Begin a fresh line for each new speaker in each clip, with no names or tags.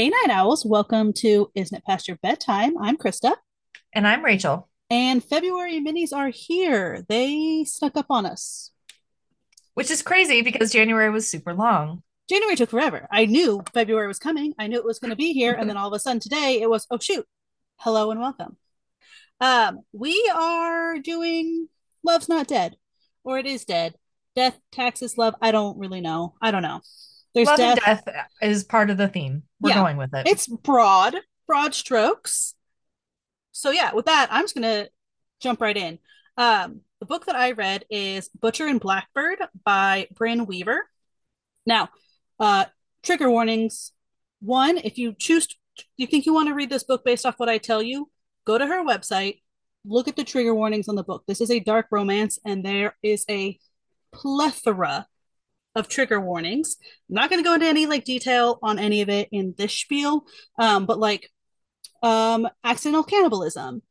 Hey, Night Owls. Welcome to Isn't It Past Your Bedtime? I'm Krista.
And I'm Rachel,
And February minis are here. They snuck up on us.
which is crazy because January was super long.
January took forever. I knew February was coming. I knew it was going to be here. And then all of a sudden today it was, oh, shoot. Hello and welcome. Um, we are doing Love's Not Dead, or it is dead. Death, taxes, love. I don't really know. I don't know. There's
Love
death.
and death is part of the theme. We're
Yeah.
going with it.
It's broad, broad strokes. So yeah, with that, I'm just gonna jump right in. Um, the book that I read is Butcher and Blackbird by Brynne Weaver. Now, uh, trigger warnings. One, if you choose, you think you want to read this book based off what I tell you, go to her website, look at the trigger warnings on the book. This is a dark romance, and there is a plethora of trigger warnings. I'm not going to go into any like detail on any of it in this spiel, um, but like um, accidental cannibalism,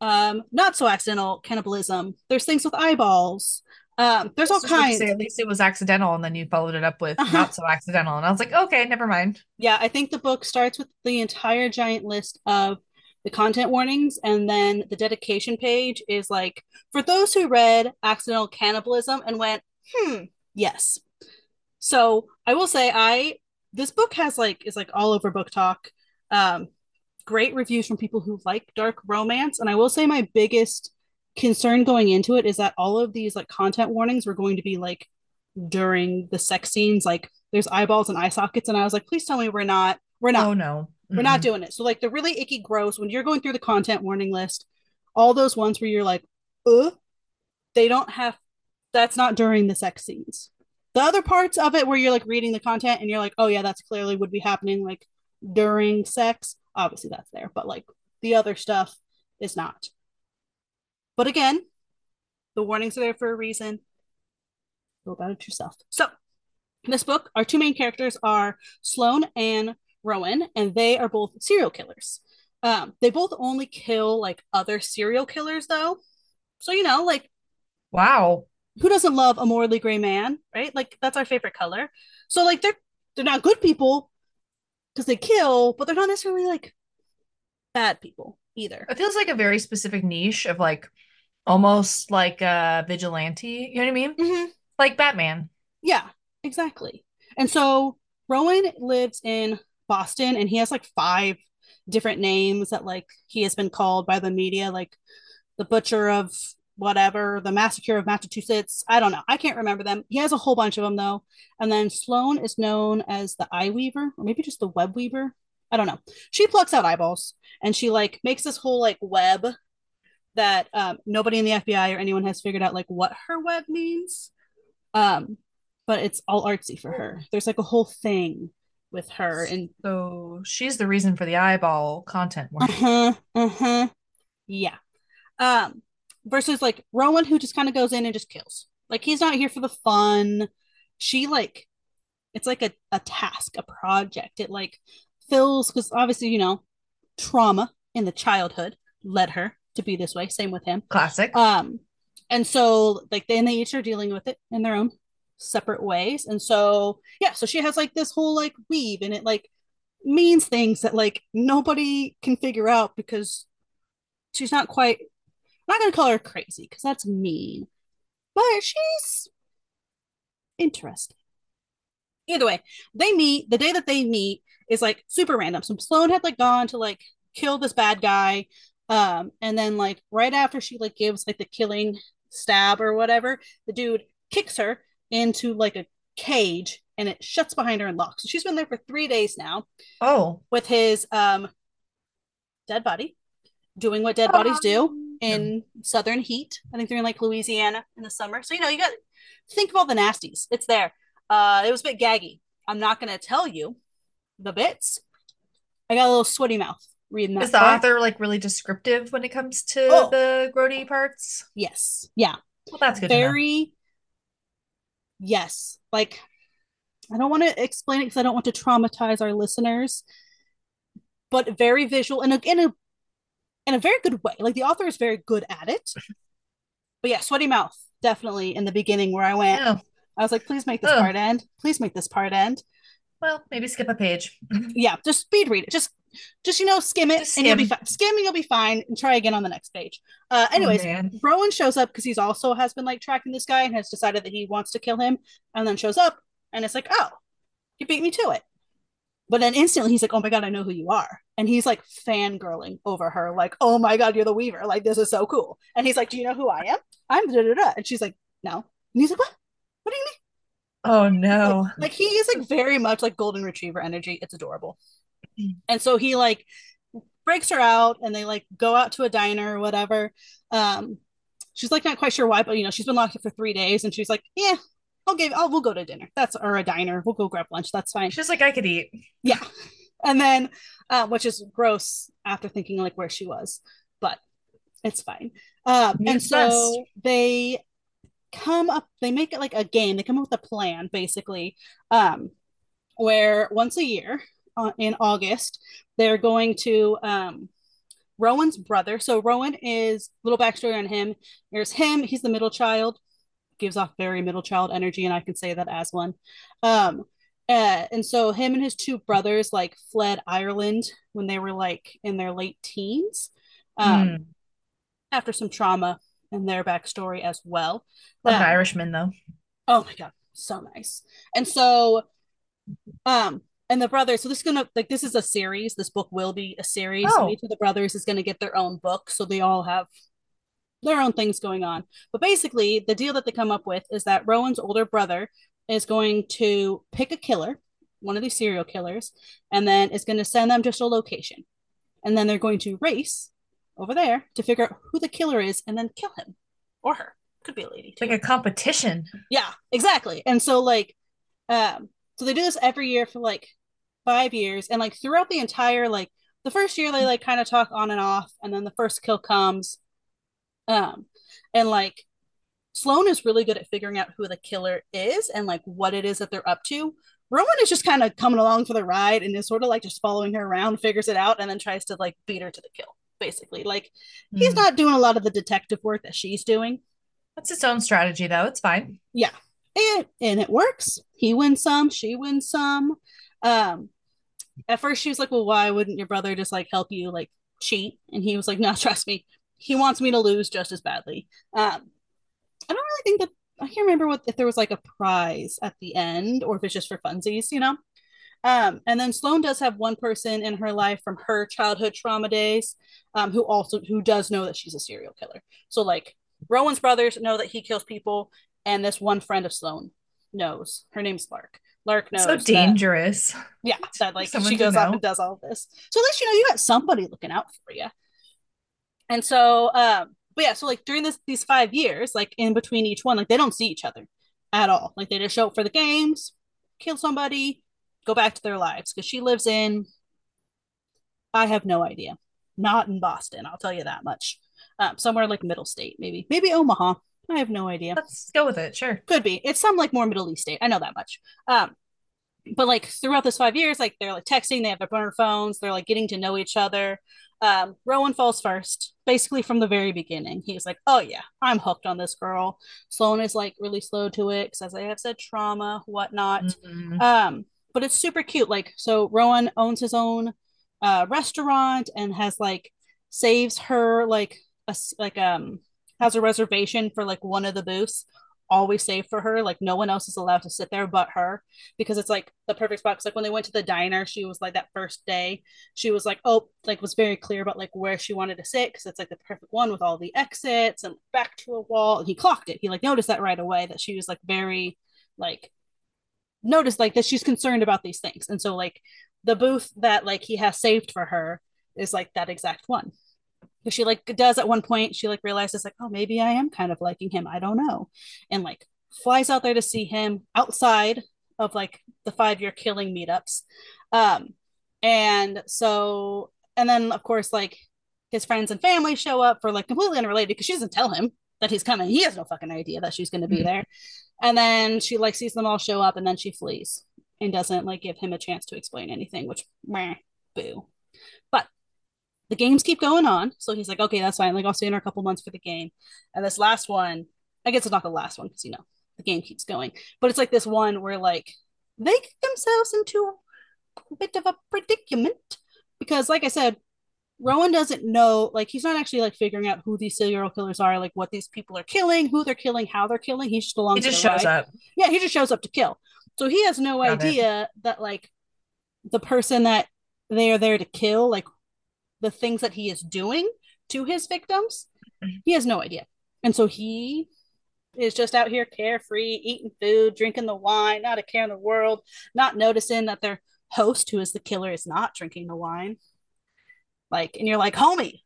um, not so accidental cannibalism. There's things with eyeballs. Um, there's all
was just about to
kinds.
say, at least it was accidental, and then you followed it up with
Uh-huh.
not so accidental. And I was like, okay, never mind.
Yeah, I think the book starts with the entire giant list of the content warnings, and then the dedication page is like for those who read accidental cannibalism and went, hmm, yes. So I will say I this book has like is like all over BookTok. Um, great reviews from people who like dark romance, and I will say my biggest concern going into it is that all of these like content warnings were going to be like during the sex scenes, like there's eyeballs and eye sockets, and I was like, please tell me we're not we're not
Oh no,
we're not doing it. So like the really icky gross when you're going through the content warning list, all those ones where you're like, uh, they don't have that's not during the sex scenes. The other parts of it where you're like reading the content and you're like, oh yeah, that's clearly would be happening like during sex. Obviously that's there, but like the other stuff is not. But again, the warnings are there for a reason. Go about it yourself. So in this book, our two main characters are Sloane and Rowan, and they are both serial killers. Um, they both only kill like other serial killers, though. So you know, like
Wow.
Who doesn't love a morally gray man, right? Like that's our favorite color. So like they're they're not good people because they kill, but they're not necessarily like bad people either.
It feels like a very specific niche of like almost like a vigilante. You know what I mean?
Mm-hmm.
Like Batman.
Yeah, exactly. And so Rowan lives in Boston and he has like five different names that like he has been called by the media, like the butcher of whatever, the massacre of Massachusetts. I don't know. I can't remember them. He has a whole bunch of them though. And then Sloane is known as the eye weaver, or maybe just the web weaver. I don't know. She plucks out eyeballs and she like makes this whole like web that um, nobody in the FBI or anyone has figured out like what her web means. Um, but it's all artsy for her. There's like a whole thing with her and
So she's the reason for the eyeball content warning.
uh-huh, uh-huh. Yeah. Um, versus like Rowan who just kind of goes in and just kills. Like he's not here for the fun. She like it's like a, a task, a project. It like fills because obviously, you know, trauma in the childhood led her to be this way. Same with him.
Classic.
Um, and so like then they each are dealing with it in their own separate ways. And so yeah, so she has like this whole like weave and it like means things that like nobody can figure out because she's not quite not gonna call her crazy because that's mean, but she's interesting. Either way, they meet the day that they meet is like super random. So Sloane had like gone to like kill this bad guy. Um, and then like right after she like gives like the killing stab or whatever, the dude kicks her into like a cage and it shuts behind her and locks. So she's been there for three days now
oh.
with his um dead body, doing what dead bodies do In southern heat. I think they're in like Louisiana in the summer. So you know, you got to think of all the nasties. It's there. Uh, it was a bit gaggy. I'm not gonna tell you the bits. I got a little sweaty mouth reading that.
Is the
part.
author like really descriptive when it comes to
Oh.
the grody parts?
Yes. Yeah.
Well, that's good.
Very. Yes. Like, I don't want to explain it because I don't want to traumatize our listeners. But very visual and in a in a very good way. Like the author is very good at it. But yeah, sweaty mouth definitely in the beginning where I went.
Yeah.
I was like, please make this
Ugh.
part end. Please make this part end.
well, maybe skip a page.
yeah, just speed read it. Just just you know skim it
Just
and you'll be fine. Skim and you'll be fine and try again on the next page. Uh anyways,
Oh.
Rowan shows up because he's also has been like tracking this guy and has decided that he wants to kill him and then shows up and it's like, "Oh, you beat me to it." But then instantly he's like, "Oh my god, I know who you are." And he's like fangirling over her like, "Oh my god, you're the Weaver. Like this is so cool." And he's like, "Do you know who I am?" I'm da da da. And she's like, "No." And he's like, "What? What do you mean?"
Oh no.
Like, like he is like very much like golden retriever energy. It's adorable. And so he like breaks her out and they like go out to a diner or whatever. Um she's like not quite sure why, but you know, she's been locked up for three days and she's like, Yeah, I'll give I'll we'll go to dinner. That's or a diner. We'll go grab lunch. That's fine.
She's like, I could eat.
Yeah. And then uh, which is gross after thinking like where she was, but it's fine. Um and so they come up they make it like a game. They come up with a plan basically. Um where once a year uh, in August, they're going to um, Rowan's brother. So Rowan is little backstory on him. There's him. He's the middle child. Gives off very middle child energy, and I can say that as one. Um, uh, and so him and his two brothers like fled Ireland when they were like in their late teens, um,
Mm.
after some trauma and their backstory as well.
Love
Um,
Irishman though.
Oh my god, so nice. And so um and the brothers, so this is gonna like this is a series. This book will be a series. So
Oh.
each of the brothers is gonna get their own book. So they all have their own things going on. But basically, the deal that they come up with is that Rowan's older brother is going to pick a killer, one of these serial killers, and then is going to send them just a location. And then they're going to race over there to figure out who the killer is and then kill him or her. Could be a lady too.
Like a competition.
Yeah, exactly. And so like um so they do this every year for like 5 years and like throughout the entire like the first year they like kind of talk on and off and then the first kill comes um and like Sloane is really good at figuring out who the killer is and like what it is that they're up to. Rowan is just kind of coming along for the ride and is sort of like just following her around, figures it out, and then tries to like beat her to the kill, basically. Like he's
Mm.
not doing a lot of the detective work that she's doing.
That's its own strategy though. It's fine.
Yeah. And and it works. He wins some, she wins some. Um at first she was like, Well, why wouldn't your brother just like help you like cheat? And he was like, No, trust me. He wants me to lose just as badly. Um I don't really think that I can't remember what if there was like a prize at the end or if it's just for funsies, you know. Um, and then Sloane does have one person in her life from her childhood trauma days, um, who also who does know that she's a serial killer. So like Rowan's brothers know that he kills people, and this one friend of Sloane knows. Her name's Lark. Lark knows
So
that-
dangerous.
yeah, that like
Someone
she goes off and does all of this. So at least you know you got somebody looking out for you. And so, um, but yeah, so like during this these five years, like in between each one, like they don't see each other at all. Like they just show up for the games, kill somebody, go back to their lives. Because she lives in, I have no idea, not in Boston. I'll tell you that much. Um, somewhere like middle state, maybe, maybe Omaha. I have no idea.
Let's go with it. Sure.
Could be. It's some like more Middle East state. I know that much. Um, but like throughout this five years, like they're like texting, they have their burner phones, they're like getting to know each other. Um, Rowan falls first, basically from the very beginning. He's like, "Oh yeah, I'm hooked on this girl." Sloane is like really slow to it because, as I have said, trauma, whatnot.
Mhm.
Um, but it's super cute. Like, so Rowan owns his own uh restaurant and has like saves her like a like um has a reservation for like one of the booths always saved for her like no one else is allowed to sit there but her because it's like the perfect spot because like when they went to the diner she was like that first day she was like oh like was very clear about like where she wanted to sit because it's like the perfect one with all the exits and back to a wall and he clocked it. He like noticed that right away that she was like very like noticed like that she's concerned about these things. And so like the booth that like he has saved for her is like that exact one because she like does at one point she like realizes like oh maybe i am kind of liking him i don't know and like flies out there to see him outside of like the five year killing meetups um and so and then of course like his friends and family show up for like completely unrelated because she doesn't tell him that he's coming he has no fucking idea that she's going to be
Mhm.
there and then she like sees them all show up and then she flees and doesn't like give him a chance to explain anything which meh, boo but the games keep going on so he's like okay that's fine like i'll stay in a couple months for the game and this last one i guess it's not the last one because you know the game keeps going but it's like this one where like they get themselves into a bit of a predicament because, like I said, Rowan doesn't know, like, he's not actually like figuring out who these serial killers are, like what these people are killing, who they're killing, how they're killing. He just along.
He just shows ride. up.
Yeah, he just shows up to kill. So he has no Got idea it. that like the person that they are there to kill, like the things that he is doing to his victims, he has no idea. And so he is just out here carefree, eating food, drinking the wine, not a care in the world, not noticing that their host, who is the killer, is not drinking the wine. Like, and you're like, homie,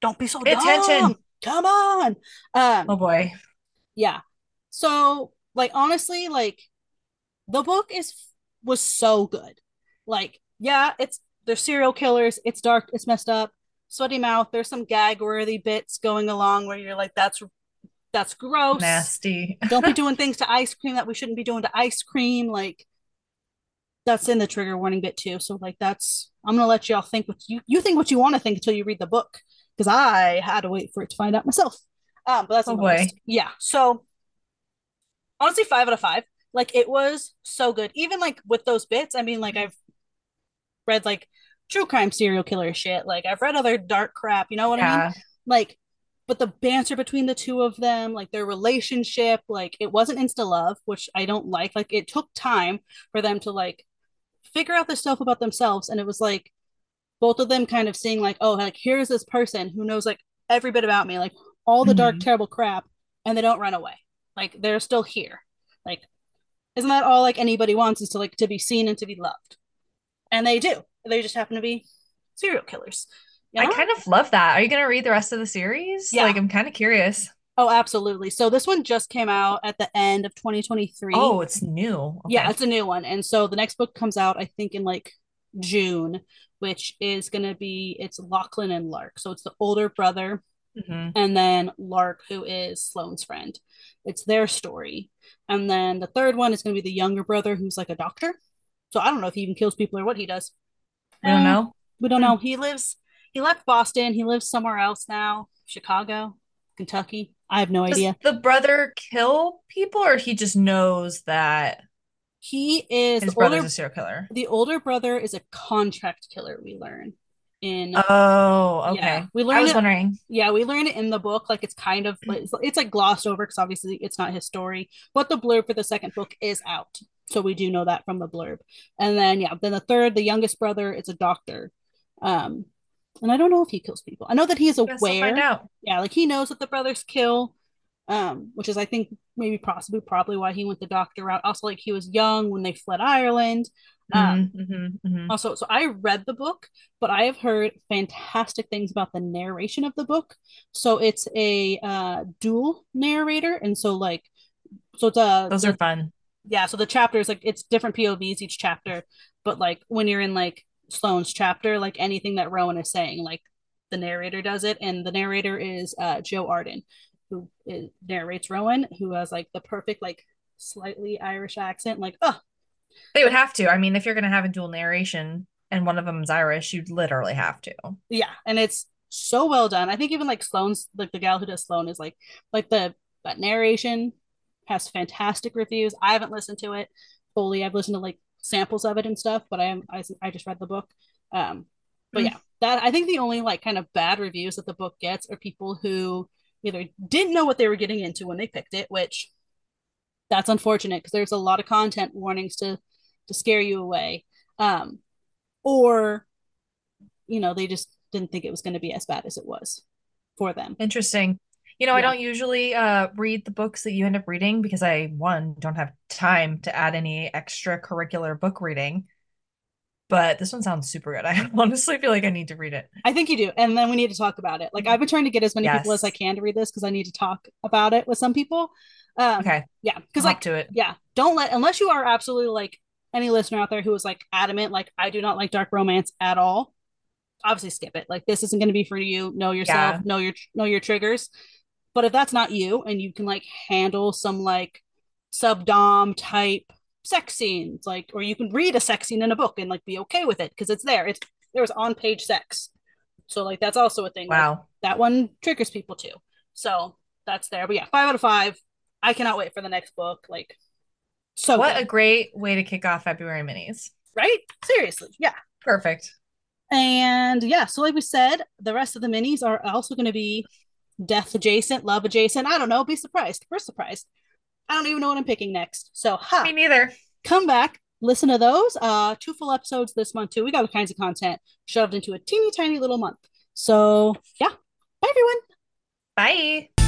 don't be so Pay dumb. attention. Come on. Um,
oh boy.
Yeah. So, like, honestly, like, the book is was so good. Like, yeah, it's they're serial killers. It's dark. It's messed up. Sweaty mouth. There's some gag worthy bits going along where you're like, that's that's gross.
Nasty.
Don't be doing things to ice cream that we shouldn't be doing to ice cream. Like, that's in the trigger warning bit too. So like that's I'm gonna let y'all think what you you think what you want to think until you read the book because I had to wait for it to find out myself. Um, but that's oh boy. Yeah. So honestly, five out of five. Like it was so good. Even like with those bits, I mean, like I've read like true crime serial killer shit. Like I've read other dark crap. You know what yeah. I mean? Like, but the banter between the two of them, like their relationship, like it wasn't insta love, which I don't like. Like it took time for them to like figure out this stuff about themselves and it was like both of them kind of seeing like oh like here's this person who knows like every bit about me like all the mm-hmm. dark terrible crap and they don't run away like they're still here like isn't that all like anybody wants is to like to be seen and to be loved and they do they just happen to be serial killers
you know? i kind of love that are you going to read the rest of the series yeah like i'm kind of curious
Oh, absolutely. So this one just came out at the end of 2023. Oh,
it's new.
Okay. Yeah, it's a new one. And so the next book comes out, I think, in like June, which is going to be it's Lachlan and Lark. So it's the older brother mm-hmm. and then Lark, who is Sloane's friend. It's their story. And then the third one is going to be the younger brother, who's like a doctor. So I don't know if he even kills people or what he does.
We don't eh. know.
We don't know. Hmm. He lives, he left Boston. He lives somewhere else now, Chicago, Kentucky. I have no Does idea.
The brother kill people, or he just knows that
he is
his brother's older, a serial killer.
The older brother is a contract killer. We learn in.
Oh, okay. Yeah, we learn. I was
it,
wondering.
Yeah, we learn it in the book. Like it's kind of it's, it's like glossed over because obviously it's not his story. But the blurb for the second book is out, so we do know that from the blurb. And then yeah, then the third, the youngest brother, is a doctor. Um, and I don't know if he kills people. I know that he is aware. Yeah, like he knows that the brothers kill, um, which is I think maybe possibly probably why he went the doctor route. Also, like he was young when they fled Ireland. Um, mm-hmm, mm-hmm, mm-hmm. Also, so I read the book, but I have heard fantastic things about the narration of the book. So it's a uh, dual narrator, and so like, so it's a
those are fun.
Yeah, so the chapters like it's different POVs each chapter, but like when you're in like Sloane's chapter, like anything that Rowan is saying, like the narrator does it, and the narrator is uh, Joe Arden, who is, narrates Rowan, who has like the perfect like slightly Irish accent, like oh.
They would have to. I mean, if you're going to have a dual narration and one of them is Irish, you'd literally have to.
Yeah, and it's so well done. I think even like Sloane's like the gal who does Sloane is like like the that narration has fantastic reviews. I haven't listened to it fully. I've listened to like samples of it and stuff, but I am I, I just read the book. Um, but mm. yeah, that I think the only like kind of bad reviews that the book gets are people who either didn't know what they were getting into when they picked it, which that's unfortunate because there's a lot of content warnings to to scare you away. Um, or you know, they just didn't think it was going to be as bad as it was for them.
Interesting. You know, yeah. I don't usually uh, read the books that you end up reading because I, one, don't have time to add any extracurricular book reading. But this one sounds super good. I honestly feel like I need to read it.
I think you do. And then we need to talk about it. Like, I've been trying to get as many yes. people as I can to read this because I need to talk about it with some people. Um,
okay.
Yeah. Because, like,
to it.
Yeah. Don't let, unless you are absolutely like any listener out there who is like adamant, like, I do not like dark romance at all obviously skip it. Like this isn't going to be for you. Know yourself. Yeah. Know your know your triggers. But if that's not you and you can like handle some like subdom type sex scenes, like, or you can read a sex scene in a book and like be okay with it because it's there. It's there's on page sex. So like that's also a thing.
Wow.
Like, that one triggers people too. So that's there. But yeah, five out of five. I cannot wait for the next book. Like So
what
good.
a great way to kick off February minis.
right? Seriously, yeah.
Perfect.
And yeah, so like we said, the rest of the minis are also going to be death adjacent, love adjacent. I don't know. Be surprised. We're surprised. I don't even know what I'm picking next. So, ha.
Me neither.
Come back, listen to those. Uh, two full episodes this month too. We got all kinds of content shoved into a teeny tiny little month. So, yeah. Bye, everyone.
Bye.